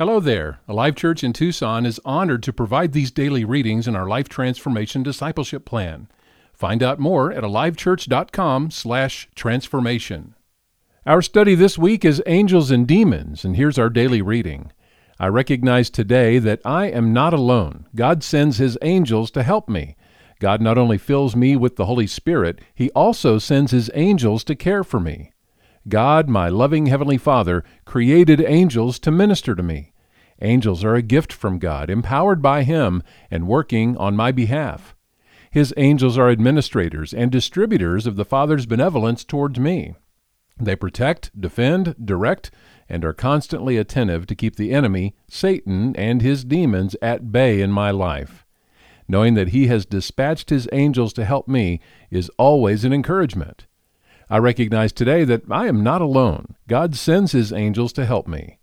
Hello there. Alive Church in Tucson is honored to provide these daily readings in our Life Transformation Discipleship Plan. Find out more at alivechurch.com/transformation. Our study this week is Angels and Demons, and here's our daily reading. I recognize today that I am not alone. God sends his angels to help me. God not only fills me with the Holy Spirit, he also sends his angels to care for me. God, my loving Heavenly Father, created angels to minister to me. Angels are a gift from God, empowered by Him and working on my behalf. His angels are administrators and distributors of the Father's benevolence towards me. They protect, defend, direct, and are constantly attentive to keep the enemy, Satan, and his demons at bay in my life. Knowing that he has dispatched his angels to help me is always an encouragement. I recognize today that I am not alone. God sends His angels to help me.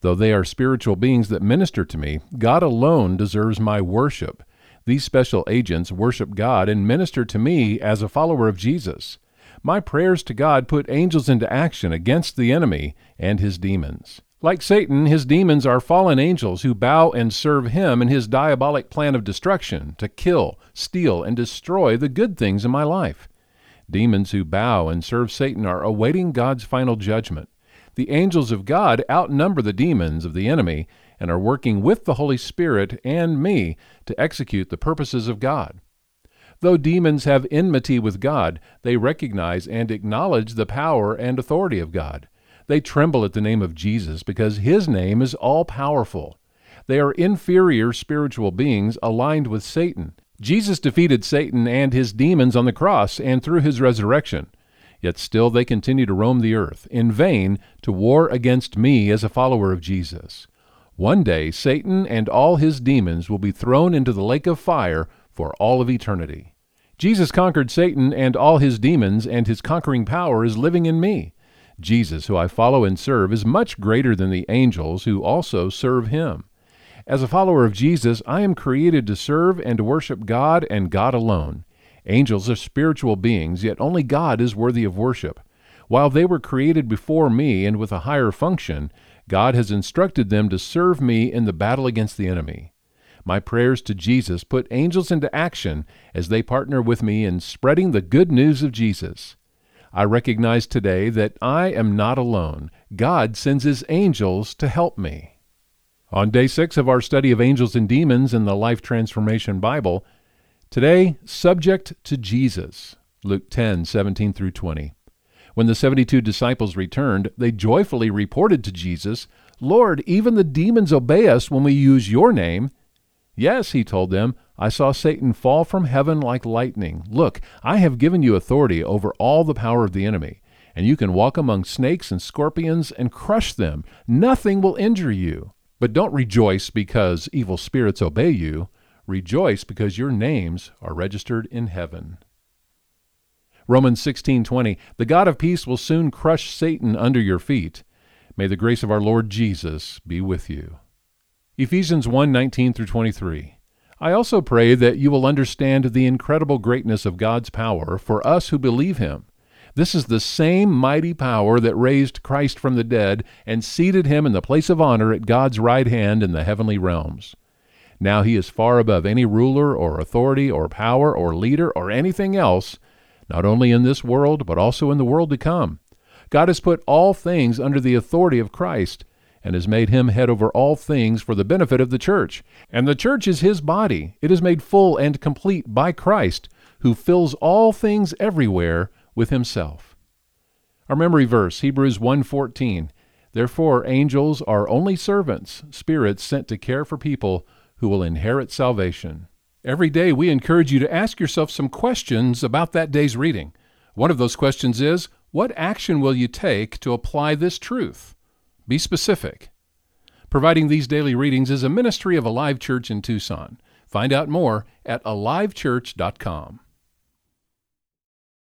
Though they are spiritual beings that minister to me, God alone deserves my worship. These special agents worship God and minister to me as a follower of Jesus. My prayers to God put angels into action against the enemy and his demons. Like Satan, his demons are fallen angels who bow and serve him in his diabolic plan of destruction to kill, steal, and destroy the good things in my life. Demons who bow and serve Satan are awaiting God's final judgment. The angels of God outnumber the demons of the enemy and are working with the Holy Spirit and me to execute the purposes of God. Though demons have enmity with God, they recognize and acknowledge the power and authority of God. They tremble at the name of Jesus because his name is all powerful. They are inferior spiritual beings aligned with Satan. Jesus defeated Satan and his demons on the cross and through his resurrection. Yet still they continue to roam the earth, in vain, to war against me as a follower of Jesus. One day Satan and all his demons will be thrown into the lake of fire for all of eternity. Jesus conquered Satan and all his demons, and his conquering power is living in me. Jesus, who I follow and serve, is much greater than the angels who also serve him. As a follower of Jesus, I am created to serve and to worship God and God alone. Angels are spiritual beings, yet only God is worthy of worship. While they were created before me and with a higher function, God has instructed them to serve me in the battle against the enemy. My prayers to Jesus put angels into action as they partner with me in spreading the good news of Jesus. I recognize today that I am not alone. God sends His angels to help me. On day six of our study of angels and demons in the Life Transformation Bible, today, subject to Jesus. Luke 10 17 through 20. When the 72 disciples returned, they joyfully reported to Jesus, Lord, even the demons obey us when we use your name. Yes, he told them, I saw Satan fall from heaven like lightning. Look, I have given you authority over all the power of the enemy, and you can walk among snakes and scorpions and crush them. Nothing will injure you. But don't rejoice because evil spirits obey you. Rejoice because your names are registered in heaven. Romans 16:20 The God of peace will soon crush Satan under your feet. May the grace of our Lord Jesus be with you. Ephesians 1:19 through 23 I also pray that you will understand the incredible greatness of God's power for us who believe him this is the same mighty power that raised Christ from the dead and seated him in the place of honor at God's right hand in the heavenly realms. Now he is far above any ruler or authority or power or leader or anything else, not only in this world, but also in the world to come. God has put all things under the authority of Christ and has made him head over all things for the benefit of the church. And the church is his body. It is made full and complete by Christ, who fills all things everywhere with himself. Our memory verse, Hebrews 1:14. Therefore angels are only servants, spirits sent to care for people who will inherit salvation. Every day we encourage you to ask yourself some questions about that day's reading. One of those questions is, what action will you take to apply this truth? Be specific. Providing these daily readings is a ministry of Alive Church in Tucson. Find out more at alivechurch.com.